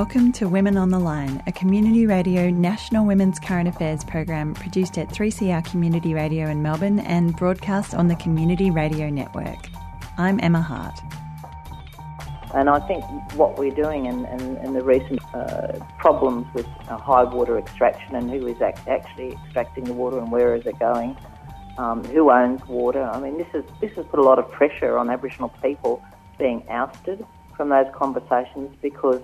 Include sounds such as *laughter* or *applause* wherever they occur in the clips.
Welcome to Women on the Line, a community radio national women's current affairs program produced at 3CR Community Radio in Melbourne and broadcast on the Community Radio Network. I'm Emma Hart. And I think what we're doing in, in, in the recent uh, problems with uh, high water extraction and who is ac- actually extracting the water and where is it going, um, who owns water. I mean, this, is, this has put a lot of pressure on Aboriginal people being ousted from those conversations because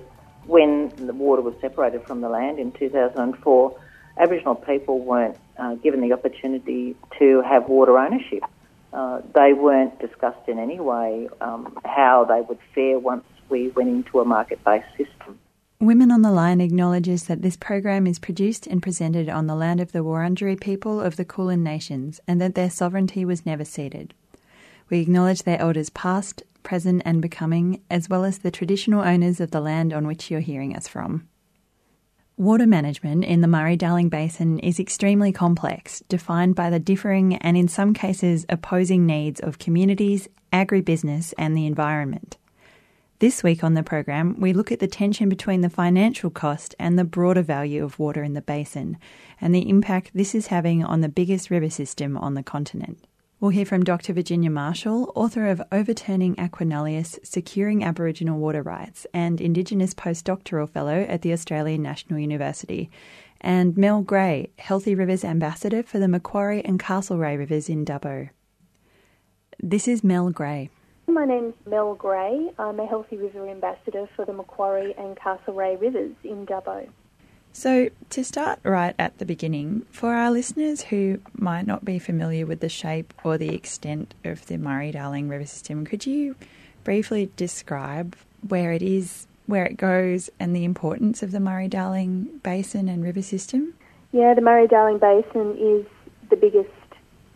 when the water was separated from the land in 2004, Aboriginal people weren't uh, given the opportunity to have water ownership. Uh, they weren't discussed in any way um, how they would fare once we went into a market based system. Women on the Line acknowledges that this program is produced and presented on the land of the Wurundjeri people of the Kulin Nations and that their sovereignty was never ceded. We acknowledge their elders past, present, and becoming, as well as the traditional owners of the land on which you're hearing us from. Water management in the Murray Darling Basin is extremely complex, defined by the differing and in some cases opposing needs of communities, agribusiness, and the environment. This week on the program, we look at the tension between the financial cost and the broader value of water in the basin and the impact this is having on the biggest river system on the continent. We'll hear from Dr. Virginia Marshall, author of Overturning Aqua Nullius Securing Aboriginal Water Rights and Indigenous Postdoctoral Fellow at the Australian National University, and Mel Gray, Healthy Rivers Ambassador for the Macquarie and Castlereagh Rivers in Dubbo. This is Mel Gray. My name's Mel Gray. I'm a Healthy River Ambassador for the Macquarie and Castlereagh Rivers in Dubbo. So, to start right at the beginning, for our listeners who might not be familiar with the shape or the extent of the Murray Darling River system, could you briefly describe where it is, where it goes, and the importance of the Murray Darling Basin and river system? Yeah, the Murray Darling Basin is the biggest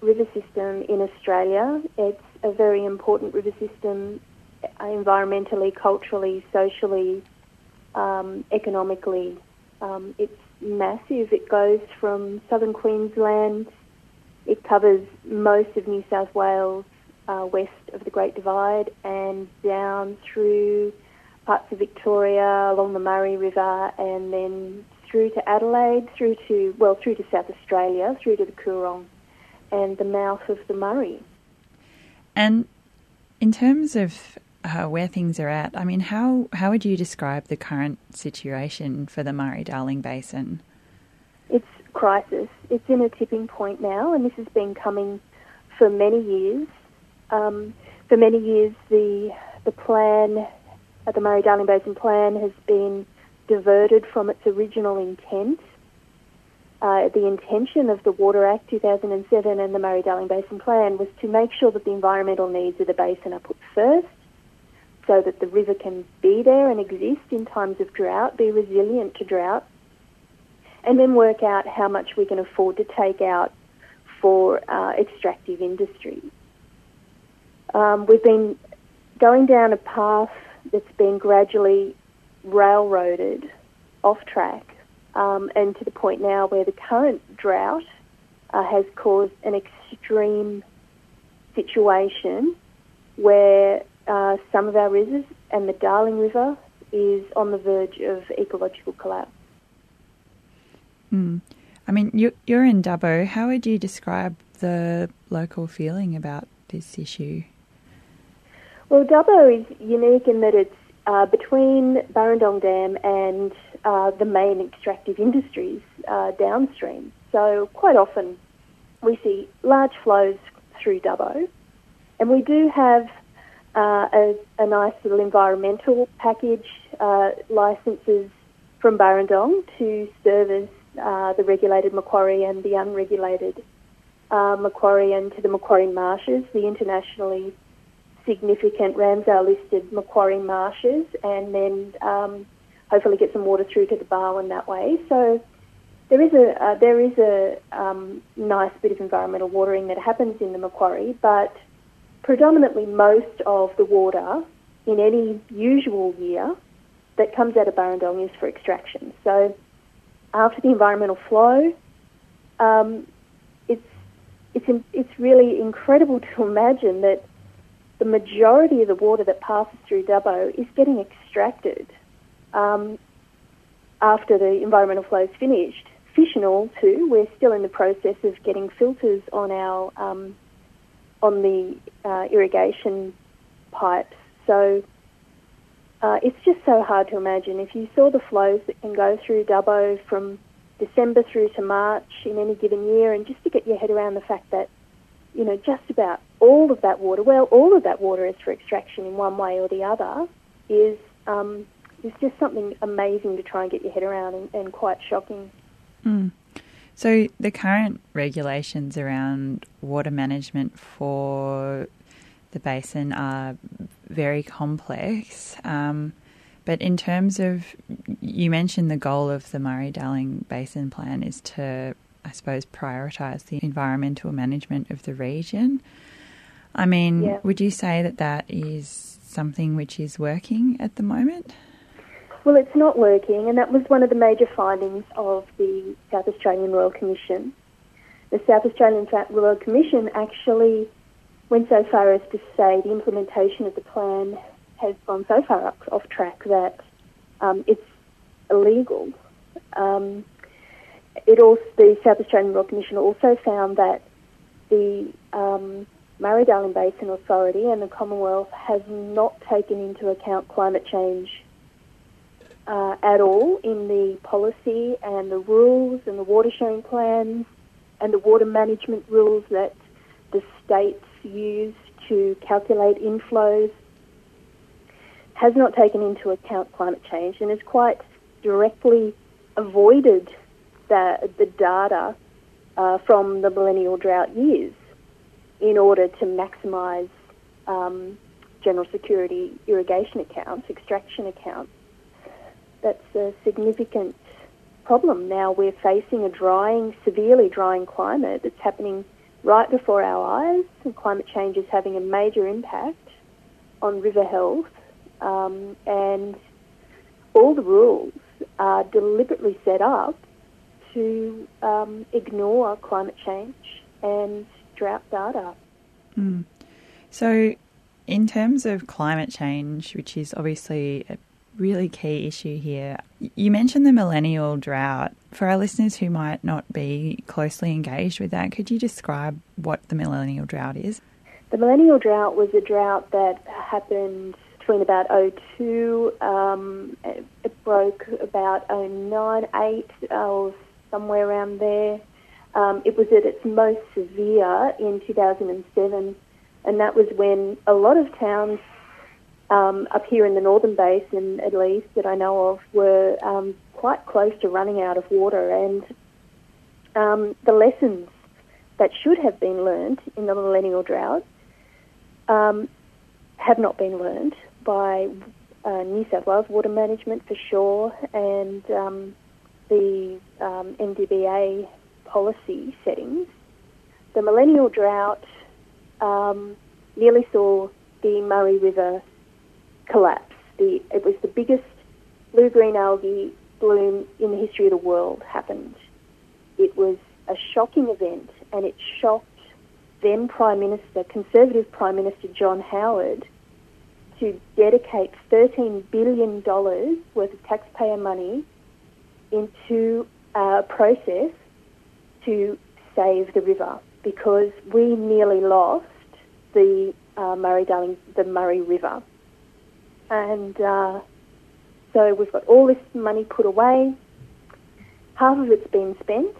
river system in Australia. It's a very important river system environmentally, culturally, socially, um, economically um, it's massive. It goes from southern Queensland, it covers most of New South Wales, uh, west of the Great Divide, and down through parts of Victoria, along the Murray River, and then through to Adelaide, through to, well, through to South Australia, through to the Coorong, and the mouth of the Murray. And in terms of uh, where things are at. I mean, how how would you describe the current situation for the Murray Darling Basin? It's crisis. It's in a tipping point now, and this has been coming for many years. Um, for many years, the the plan, uh, the Murray Darling Basin plan, has been diverted from its original intent. Uh, the intention of the Water Act 2007 and the Murray Darling Basin Plan was to make sure that the environmental needs of the basin are put first so that the river can be there and exist in times of drought, be resilient to drought, and then work out how much we can afford to take out for uh, extractive industry. Um, we've been going down a path that's been gradually railroaded off track um, and to the point now where the current drought uh, has caused an extreme situation where uh, some of our rivers, and the Darling River is on the verge of ecological collapse. Mm. I mean, you, you're in Dubbo. How would you describe the local feeling about this issue? Well, Dubbo is unique in that it's uh, between Burrendong Dam and uh, the main extractive industries uh, downstream. So quite often we see large flows through Dubbo, and we do have uh, a, a, nice little environmental package, uh, licenses from Burrendong to service uh, the regulated Macquarie and the unregulated uh, Macquarie and to the Macquarie Marshes, the internationally significant Ramsar listed Macquarie Marshes, and then um, hopefully get some water through to the Barwon that way. So there is a uh, there is a um, nice bit of environmental watering that happens in the Macquarie, but predominantly most of the water in any usual year that comes out of Burrendong is for extraction. So after the environmental flow, um, it's, it's, it's really incredible *laughs* to imagine that the majority of the water that passes through Dubbo is getting extracted. Um, after the environmental flow is finished, fish and all too, we're still in the process of getting filters on our um, on the uh, irrigation pipes. So uh, it's just so hard to imagine. If you saw the flows that can go through Dubbo from December through to March in any given year, and just to get your head around the fact that, you know, just about all of that water, well, all of that water is for extraction in one way or the other, is um, is just something amazing to try and get your head around and, and quite shocking. Mm. So the current regulations around water management for the basin are very complex. Um, but in terms of, you mentioned the goal of the Murray Darling Basin Plan is to, I suppose, prioritise the environmental management of the region. I mean, yeah. would you say that that is something which is working at the moment? Well, it's not working, and that was one of the major findings of the South Australian Royal Commission. The South Australian Royal Commission actually went so far as to say the implementation of the plan has gone so far off track that um, it's illegal. Um, it also, the South Australian Royal Commission also found that the um, Murray-Darling Basin Authority and the Commonwealth has not taken into account climate change uh, at all in the policy and the rules and the water sharing plans and the water management rules that the states use to calculate inflows has not taken into account climate change and has quite directly avoided the, the data uh, from the millennial drought years in order to maximise um, general security irrigation accounts, extraction accounts that's a significant problem. Now we're facing a drying, severely drying climate that's happening right before our eyes, and climate change is having a major impact on river health, um, and all the rules are deliberately set up to um, ignore climate change and drought data. Mm. So, in terms of climate change, which is obviously a really key issue here. You mentioned the millennial drought. For our listeners who might not be closely engaged with that, could you describe what the millennial drought is? The millennial drought was a drought that happened between about 02, um, it, broke about 09, 8, or somewhere around there. Um, it was at its most severe in 2007, and that was when a lot of towns um, up here in the northern basin, at least that I know of, were um, quite close to running out of water, and um, the lessons that should have been learned in the millennial drought um, have not been learned by uh, New South Wales Water Management for sure, and um, the MDBA um, policy settings. The millennial drought nearly saw the Murray River collapse. The, it was the biggest blue-green algae bloom in the history of the world happened. It was a shocking event and it shocked then Prime Minister, Conservative Prime Minister John Howard, to dedicate $13 billion worth of taxpayer money into a process to save the river because we nearly lost the uh, Murray Darling, the Murray River. And uh, so we've got all this money put away. Half of it's been spent,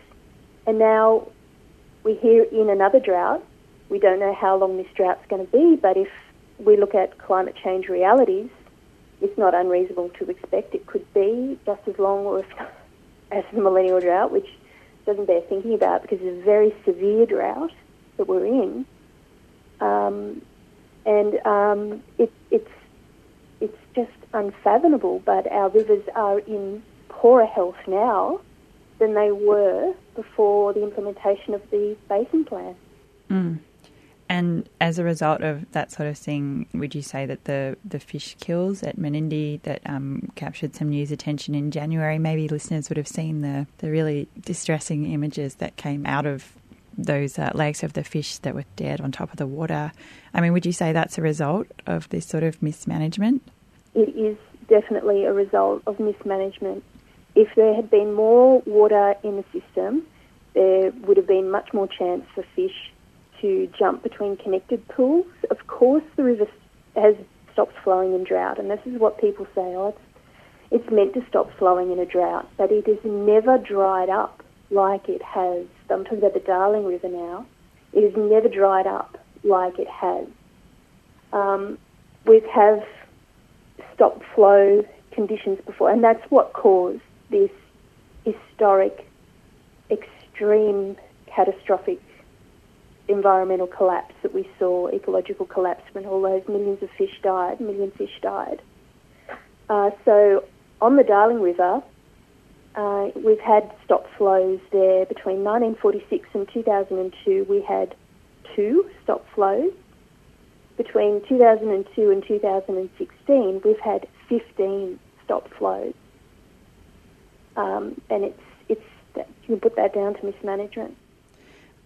and now we're here in another drought. We don't know how long this drought's going to be, but if we look at climate change realities, it's not unreasonable to expect it could be just as long or *laughs* as the millennial drought, which doesn't bear thinking about because it's a very severe drought that we're in. Um, and um, it, it's it's just unfathomable. But our rivers are in poorer health now than they were before the implementation of the basin plan. Mm. And as a result of that sort of thing, would you say that the, the fish kills at Menindee that um, captured some news attention in January, maybe listeners would have seen the, the really distressing images that came out of those uh, legs of the fish that were dead on top of the water. I mean, would you say that's a result of this sort of mismanagement? It is definitely a result of mismanagement. if there had been more water in the system, there would have been much more chance for fish to jump between connected pools. Of course, the river has stopped flowing in drought, and this is what people say, oh, it's, it's meant to stop flowing in a drought, but it has never dried up like it has. I'm talking about the Darling River now. It has never dried up like it has. Um, we have stop flow conditions before, and that's what caused this historic, extreme, catastrophic environmental collapse that we saw, ecological collapse, when all those millions of fish died, million fish died. Uh, so on the Darling River, uh, we've had stop flows there between 1946 and 2002. We had two stop flows. Between 2002 and 2016, we've had 15 stop flows. Um, and it's, it's, you can put that down to mismanagement.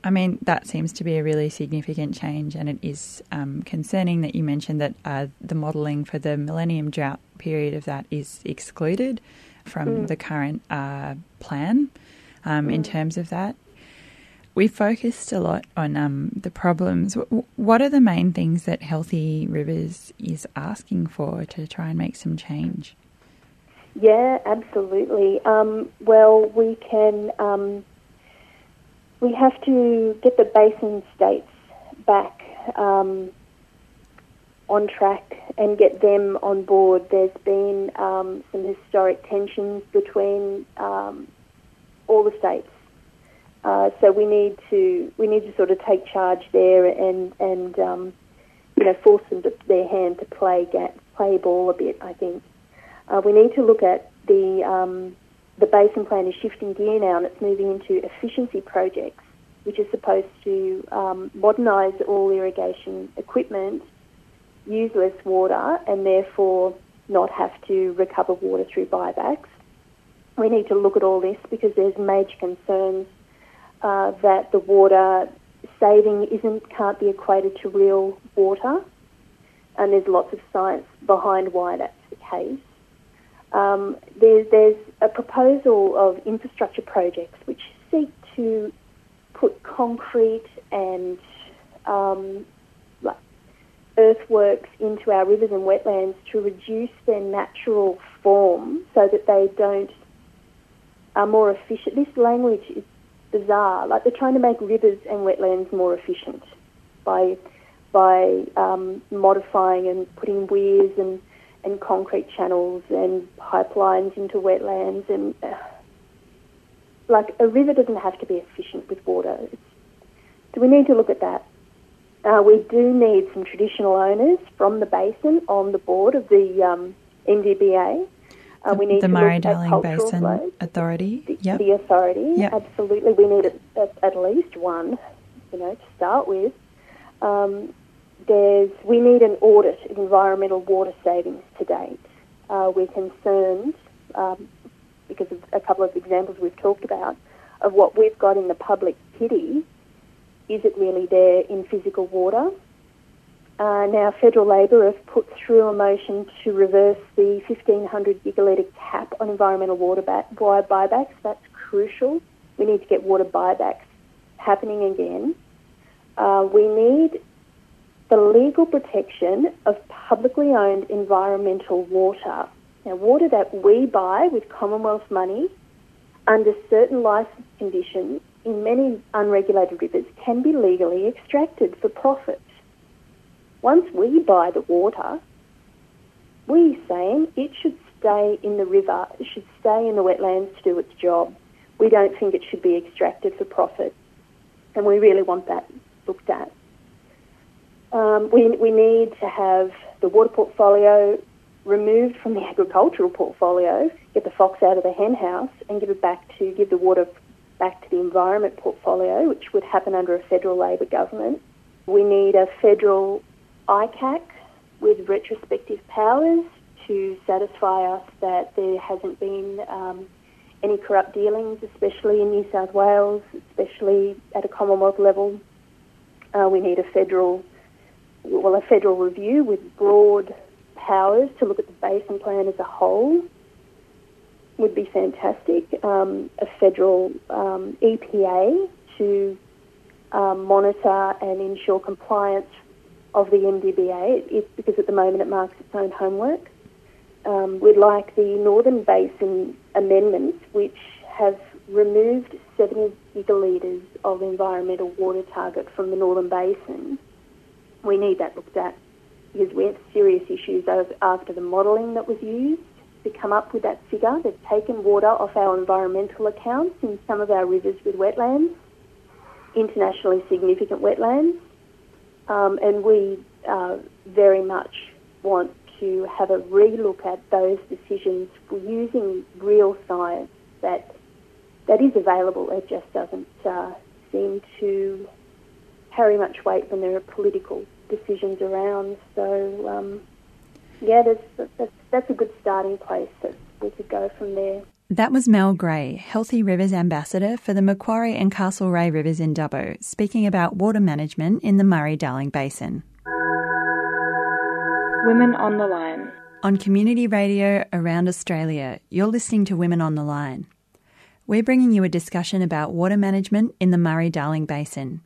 I mean, that seems to be a really significant change, and it is um, concerning that you mentioned that uh, the modelling for the millennium drought period of that is excluded from mm. the current uh, plan um, mm. in terms of that. We focused a lot on um, the problems. What are the main things that Healthy Rivers is asking for to try and make some change? Yeah, absolutely. Um, well, we can um, we have to get the basin states back um, on track and get them on board. There's been um, some historic tensions between um, all the states, uh, so we need to we need to sort of take charge there and and um, you know force them to, their hand to play play ball a bit. I think uh, we need to look at the um, the basin plan is shifting gear now and it's moving into efficiency projects, which is supposed to um, modernise all irrigation equipment, use less water, and therefore not have to recover water through buybacks. We need to look at all this because there's major concerns uh, that the water saving isn't can't be equated to real water, and there's lots of science behind why that's the case. Um, there's, there's a proposal of infrastructure projects which seek to put concrete and um, earthworks into our rivers and wetlands to reduce their natural form so that they don't are more efficient. This language is bizarre. Like they're trying to make rivers and wetlands more efficient by by um, modifying and putting weirs and and concrete channels and pipelines into wetlands and uh, like a river doesn't have to be efficient with water. It's, we need to look at that. Uh, we do need some traditional owners from the basin on the board of the um, MDBA. Uh, we need the Murray Darling Basin flows. Authority. The, yep. the authority, yep. absolutely. We need at, at, at, least one, you know, to start with. Um, there's, we need an audit of environmental water savings to date. Uh, we're concerned, um, because of a couple of examples we've talked about, of what we've got in the public kitty. Is it really there in physical water? Uh, now, Federal Labor have put through a motion to reverse the 1500 gigalitre cap on environmental water buybacks. That's crucial. We need to get water buybacks happening again. Uh, we need the legal protection of publicly owned environmental water. Now, water that we buy with Commonwealth money under certain licence conditions in many unregulated rivers can be legally extracted for profit. Once we buy the water, we saying it should stay in the river, it should stay in the wetlands to do its job. We don't think it should be extracted for profit, and we really want that looked at. Um, we, we need to have the water portfolio removed from the agricultural portfolio, get the fox out of the hen house, and give it back to give the water back to the environment portfolio, which would happen under a federal Labor government. We need a federal ICAC with retrospective powers to satisfy us that there hasn't been um, any corrupt dealings, especially in New South Wales, especially at a Commonwealth level. Uh, we need a federal well, a federal review with broad powers to look at the basin plan as a whole. Would be fantastic. Um, a federal um, EPA to um, monitor and ensure compliance of the MDBA, it, because at the moment it marks its own homework. Um, we'd like the Northern Basin amendments, which have removed 70 gigalitres of environmental water target from the Northern Basin. We need that looked at because we have serious issues after the modelling that was used to come up with that figure. They've taken water off our environmental accounts in some of our rivers with wetlands, internationally significant wetlands, um, and we uh, very much want to have a relook at those decisions using real science that that is available. It just doesn't uh, seem to carry much weight when there are political decisions around. So, um, yeah, that's, that's, that's a good starting place that we could go from there. That was Mel Gray, Healthy Rivers Ambassador for the Macquarie and Castlereagh Rivers in Dubbo, speaking about water management in the Murray Darling Basin. Women on the Line. On community radio around Australia, you're listening to Women on the Line. We're bringing you a discussion about water management in the Murray Darling Basin.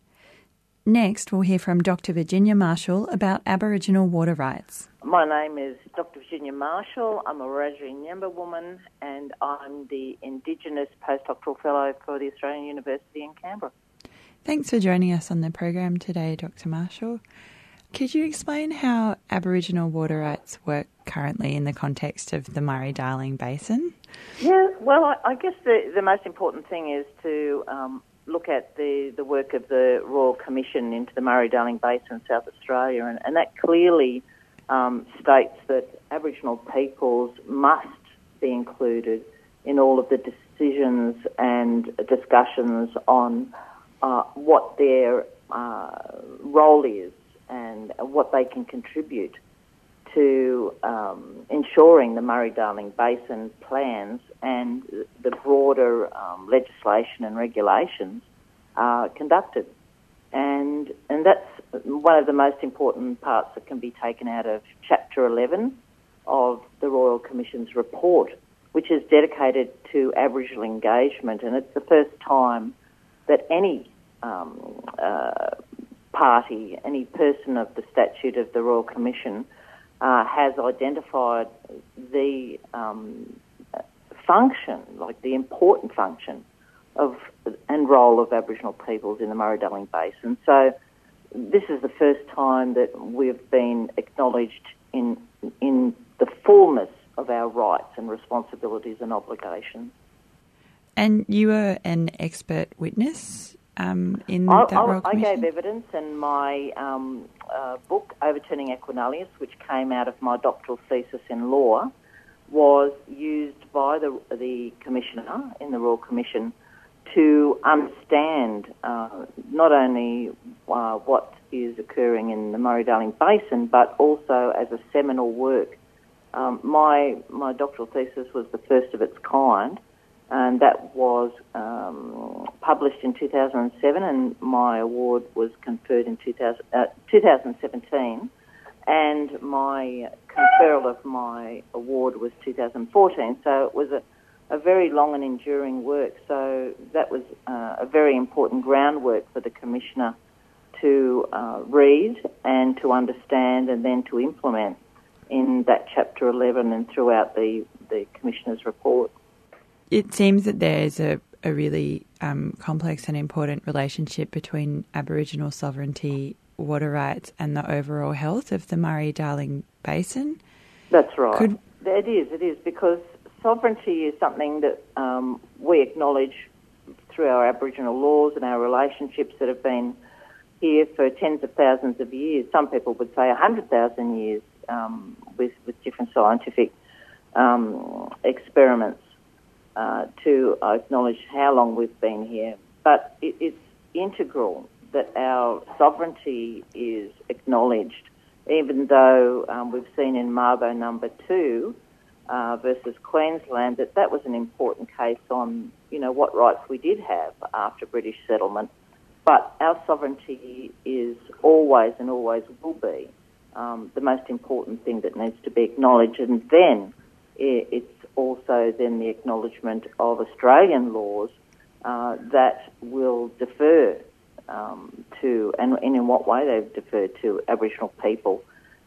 Next, we'll hear from Dr. Virginia Marshall about Aboriginal water rights. My name is Dr. Virginia Marshall. I'm a Wiradjuri Nyamba woman and I'm the Indigenous Postdoctoral Fellow for the Australian University in Canberra. Thanks for joining us on the program today, Dr. Marshall. Could you explain how Aboriginal water rights work currently in the context of the Murray Darling Basin? Yeah, well, I, I guess the, the most important thing is to um, look at the, the work of the Royal Commission into the Murray Darling Basin, in South Australia, and, and that clearly um, states that Aboriginal peoples must be included in all of the decisions and discussions on uh, what their uh, role is and what they can contribute to um, ensuring the Murray Darling Basin plans and the broader um, legislation and regulations are conducted. And, and that's one of the most important parts that can be taken out of Chapter 11 of the Royal Commission's report, which is dedicated to Aboriginal engagement. And it's the first time that any um, uh, party, any person of the statute of the Royal Commission, uh, has identified the um, function, like the important function of and role of Aboriginal peoples in the Murray-Darling Basin. So this is the first time that we've been acknowledged in in the fullness of our rights and responsibilities and obligations. And you were an expert witness um, in I, that I, Royal I gave evidence in my um, uh, book, Overturning Aqua Nullius, which came out of my doctoral thesis in law, was used by the, the Commissioner in the Royal Commission to understand uh, not only uh, what is occurring in the Murray-Darling Basin, but also as a seminal work. Um, my, my doctoral thesis was the first of its kind, and that was um, published in 2007, and my award was conferred in 2000, uh, 2017, and my conferral of my award was 2014. So it was a, a very long and enduring work. So that was uh, a very important groundwork for the commissioner to uh, read and to understand, and then to implement in that chapter 11 and throughout the the commissioner's report it seems that there's a, a really um, complex and important relationship between Aboriginal sovereignty, water rights, and the overall health of the Murray Darling Basin. That's right. Could... It is, it is, because sovereignty is something that um, we acknowledge through our Aboriginal laws and our relationships that have been here for tens of thousands of years. Some people would say 100,000 years um, with, with different scientific um, experiments. Uh, to acknowledge how long we've been here, but it, it's integral that our sovereignty is acknowledged, even though um, we've seen in Mabo number two uh, versus Queensland that that was an important case on, you know, what rights we did have after British settlement. But our sovereignty is always and always will be um, the most important thing that needs to be acknowledged. And then it's also then the acknowledgement of Australian laws uh, that will defer um, to, and, and, in what way they've deferred to Aboriginal people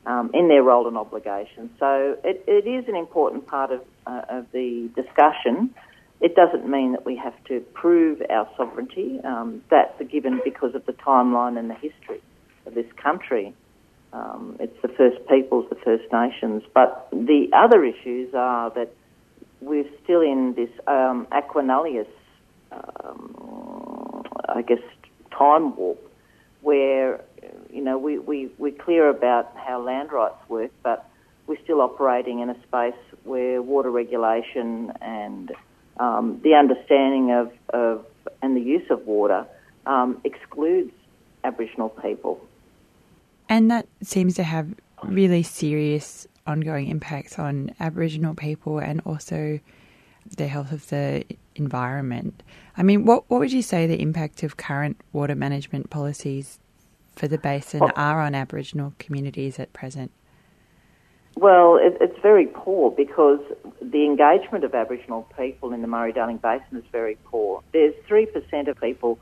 um, in their role and obligation. So it, it is an important part of, uh, of the discussion. It doesn't mean that we have to prove our sovereignty. Um, that's a given because of the timeline and the history of this country. Um, it's the First Peoples, the First Nations. But the other issues are that we're still in this um, Aqua Nullius, um, I guess, time warp where, you know, we, we, we're clear about how land rights work, but we're still operating in a space where water regulation and um, the understanding of, of and the use of water um, excludes Aboriginal people. And that seems to have really serious ongoing impacts on Aboriginal people and also the health of the environment. I mean, what what would you say the impact of current water management policies for the basin are on Aboriginal communities at present? Well, it, it's very poor because the engagement of Aboriginal people in the Murray Darling Basin is very poor. There's 3% of people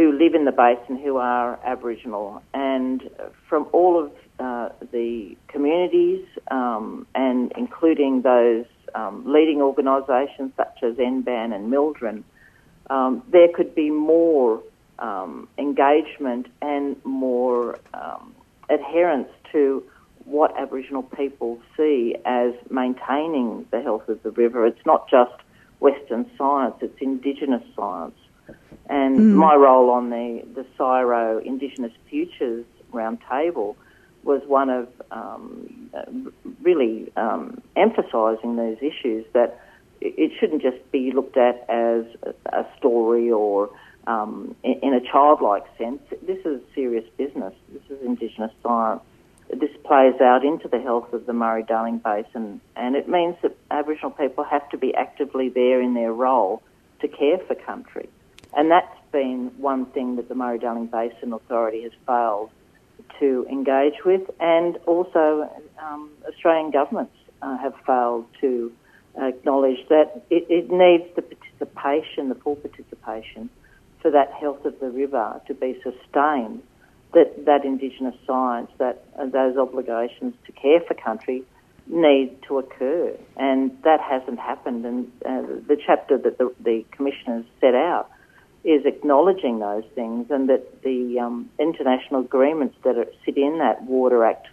who live in the basin who are Aboriginal, and from all of uh, the communities, um, and including those um, leading organisations such as NBAN and MLDRIN, um, there could be more um, engagement and more um, adherence to what Aboriginal people see as maintaining the health of the river. It's not just Western science, it's Indigenous science. And mm. my role on the, the CSIRO Indigenous Futures Roundtable was one of um, really um, emphasising those issues that it shouldn't just be looked at as a story or um, in a childlike sense. This is serious business. This is Indigenous science this plays out into the health of the Murray Darling Basin, and it means that Aboriginal people have to be actively there in their role to care for country. And that's been one thing that the Murray Darling Basin Authority has failed to engage with, and also um, Australian governments uh, have failed to acknowledge that it, it needs the participation, the full participation, for that health of the river to be sustained that, that Indigenous science, that uh, those obligations to care for country need to occur. And that hasn't happened. And uh, the chapter that the, the commissioners set out is acknowledging those things and that the um, international agreements that are, sit in that Water Act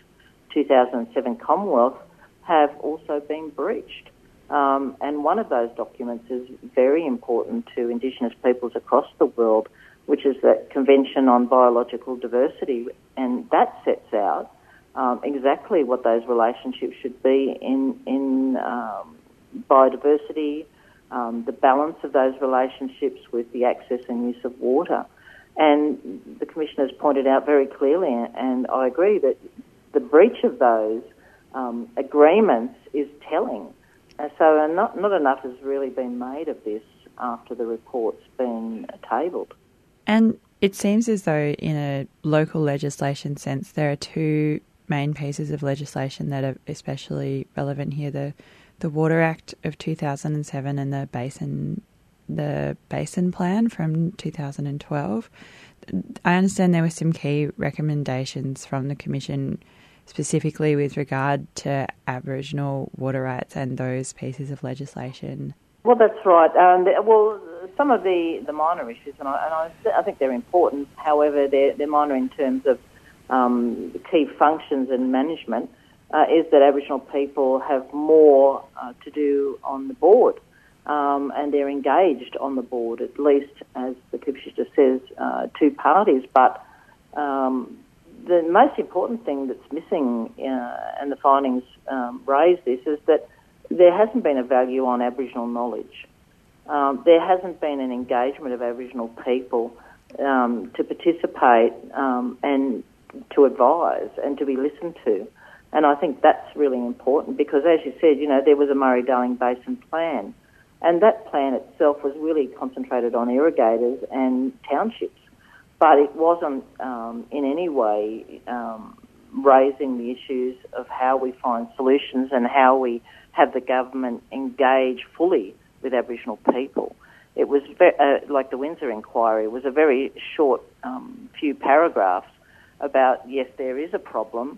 2007 Commonwealth have also been breached. Um, and one of those documents is very important to Indigenous peoples across the world which is the Convention on Biological Diversity, and that sets out um, exactly what those relationships should be in in um, biodiversity, um, the balance of those relationships with the access and use of water. And the Commissioner has pointed out very clearly, and I agree, that the breach of those um, agreements is telling. And so not, not enough has really been made of this after the report's been tabled. And it seems as though, in a local legislation sense, there are two main pieces of legislation that are especially relevant here: the the Water Act of 2007 and the Basin the Basin Plan from 2012. I understand there were some key recommendations from the Commission specifically with regard to Aboriginal water rights and those pieces of legislation. Well, that's right. Um, well, some of the, the minor issues, and, I, and I, I think they're important. However, they're, they're minor in terms of um, key functions and management. Uh, is that Aboriginal people have more uh, to do on the board, um, and they're engaged on the board, at least as the Commissioner says, uh, two parties. But um, the most important thing that's missing, uh, and the findings um, raise this, is that there hasn't been a value on Aboriginal knowledge um, there hasn't been an engagement of Aboriginal people um, to participate um, and to advise and to be listened to. And I think that's really important because, as you said, you know, there was a Murray Darling Basin plan, and that plan itself was really concentrated on irrigators and townships, but it wasn't um, in any way um, raising the issues of how we find solutions and how we have the government engage fully with Aboriginal people. It was ve- uh, like the Windsor inquiry was a very short um, few paragraphs about yes, there is a problem,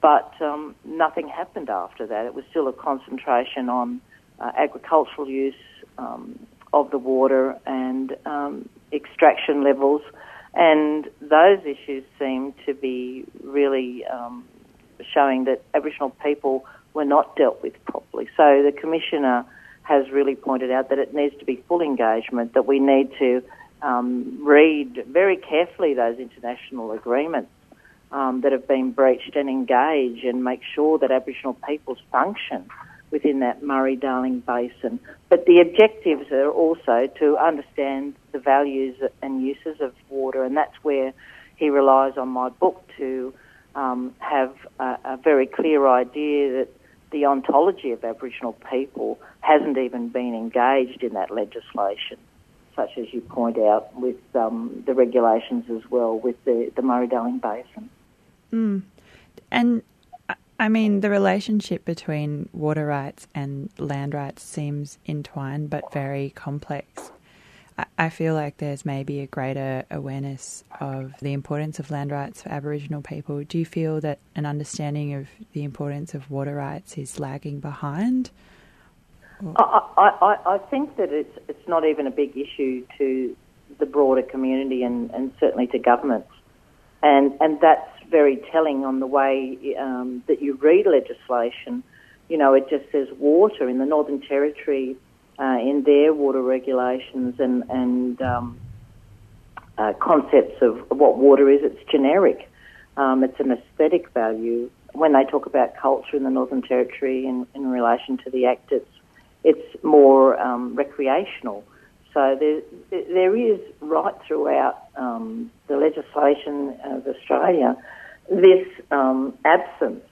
but um, nothing happened after that. It was still a concentration on uh, agricultural use um, of the water and um, extraction levels, and those issues seem to be really um, showing that Aboriginal people were not dealt with properly. So the Commissioner has really pointed out that it needs to be full engagement, that we need to um, read very carefully those international agreements um, that have been breached and engage and make sure that Aboriginal peoples function within that Murray Darling Basin. But the objectives are also to understand the values and uses of water, and that's where he relies on my book to um, have a, a very clear idea that the ontology of Aboriginal people hasn't even been engaged in that legislation, such as you point out with um, the regulations as well with the, the Murray Darling Basin. Mm. And I mean, the relationship between water rights and land rights seems entwined but very complex. I feel like there's maybe a greater awareness of the importance of land rights for Aboriginal people. Do you feel that an understanding of the importance of water rights is lagging behind? I, I, I think that it's it's not even a big issue to the broader community and, and certainly to governments, and and that's very telling on the way um, that you read legislation. You know, it just says water in the Northern Territory, uh, in their water regulations and and um, uh, concepts of what water is. It's generic. Um, it's an aesthetic value. When they talk about culture in the Northern Territory in, in relation to the Act, it's it's more um, recreational. So there, there is right throughout um, the legislation of Australia this um, absence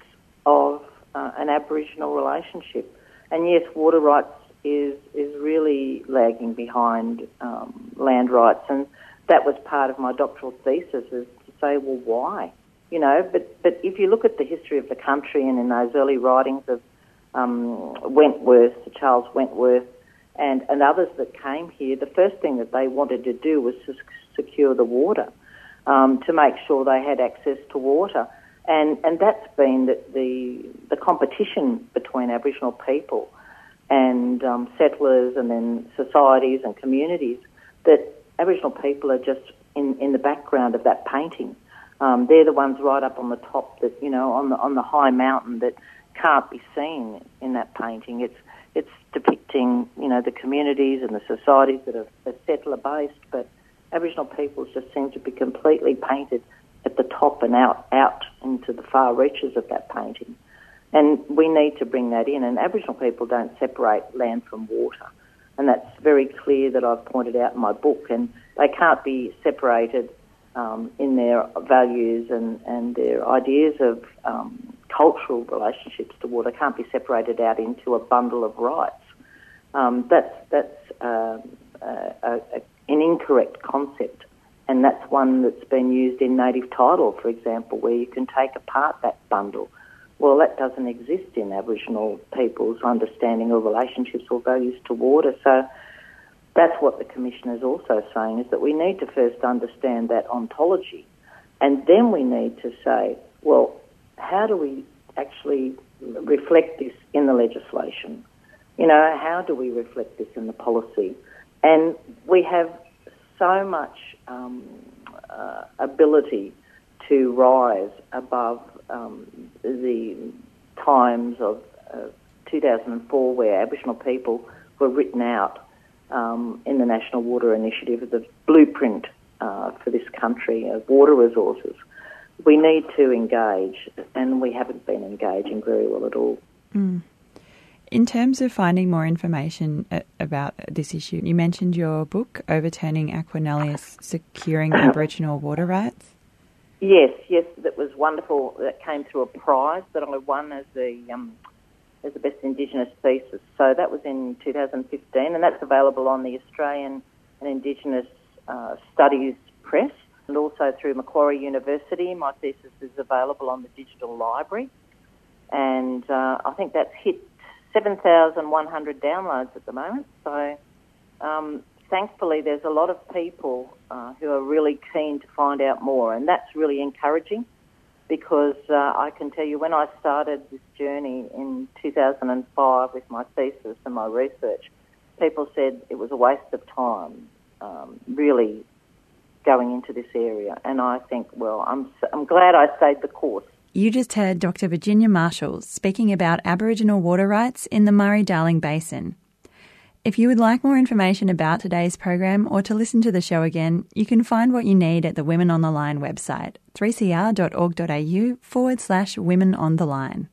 of uh, an Aboriginal relationship. And yes, water rights is is really lagging behind um, land rights, and that was part of my doctoral thesis is to say, well, why? You know, but but if you look at the history of the country and in those early writings of um, Wentworth, Charles Wentworth, and, and others that came here, the first thing that they wanted to do was to secure the water um, to make sure they had access to water. And, and that's been the, the, the competition between Aboriginal people and um, settlers and then societies and communities that Aboriginal people are just in, in the background of that painting. Um, they're the ones right up on the top that, you know, on the, on the high mountain that can't be seen in that painting. It's, it's depicting, you know, the communities and the societies that are, are settler based, but Aboriginal peoples just seem to be completely painted at the top and out, out into the far reaches of that painting. And we need to bring that in. And Aboriginal people don't separate land from water. And that's very clear that I've pointed out in my book. And they can't be separated um, in their values and, and their ideas of um, cultural relationships to water can't be separated out into a bundle of rights. Um, that's that's uh, a, a, an incorrect concept. And that's one that's been used in native title, for example, where you can take apart that bundle. Well, that doesn't exist in Aboriginal people's understanding of relationships or values to water. So that's what the Commissioner is also saying, is that we need to first understand that ontology. And then we need to say, well, how do we actually reflect this in the legislation? You know, how do we reflect this in the policy? And we have so much um, uh, ability to rise above um, the times of uh, 2004 where Aboriginal people were written out um, in the National Water Initiative, the blueprint uh, for this country of water resources. We need to engage, and we haven't been engaging very well at all. Mm. In terms of finding more information about this issue, you mentioned your book, Overturning Aqua Nullius Securing *coughs* Aboriginal Water Rights. Yes, yes, that was wonderful. That came through a prize that I won as the um, as the best Indigenous thesis. So that was in 2015, and that's available on the Australian and Indigenous uh, Studies Press. and also through Macquarie University. My thesis is available on the digital library, and uh, I think that's hit 7,100 downloads at the moment. So, um, thankfully, there's a lot of people uh, who are really keen to find out more, and that's really encouraging because uh, I can tell you when I started this journey in 2005 with my thesis and my research, people said it was a waste of time, um, really going into this area. And I think, well, I'm, I'm glad I stayed the course. You just heard Dr. Virginia Marshall speaking about Aboriginal water rights in the Murray Darling Basin. If you would like more information about today's program or to listen to the show again, you can find what you need at the Women on the Line website, 3cr.org.au forward slash women on the line.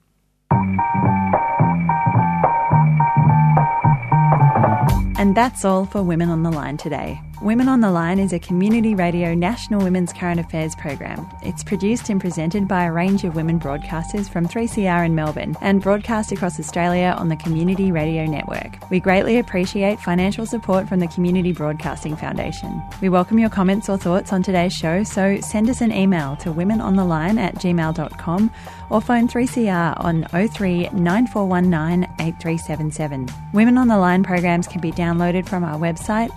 And that's all for Women on the Line today. Women on the Line is a community radio national women's current affairs program. It's produced and presented by a range of women broadcasters from 3CR in Melbourne and broadcast across Australia on the Community Radio Network. We greatly appreciate financial support from the Community Broadcasting Foundation. We welcome your comments or thoughts on today's show, so send us an email to womenontheline at gmail.com or phone 3CR on 03 9419 8377. Women on the Line programs can be downloaded from our website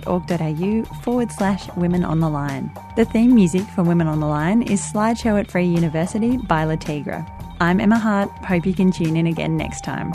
3cr.org.au forward slash women on the line. The theme music for Women on the Line is Slideshow at Free University by Le Tigre. I'm Emma Hart. Hope you can tune in again next time.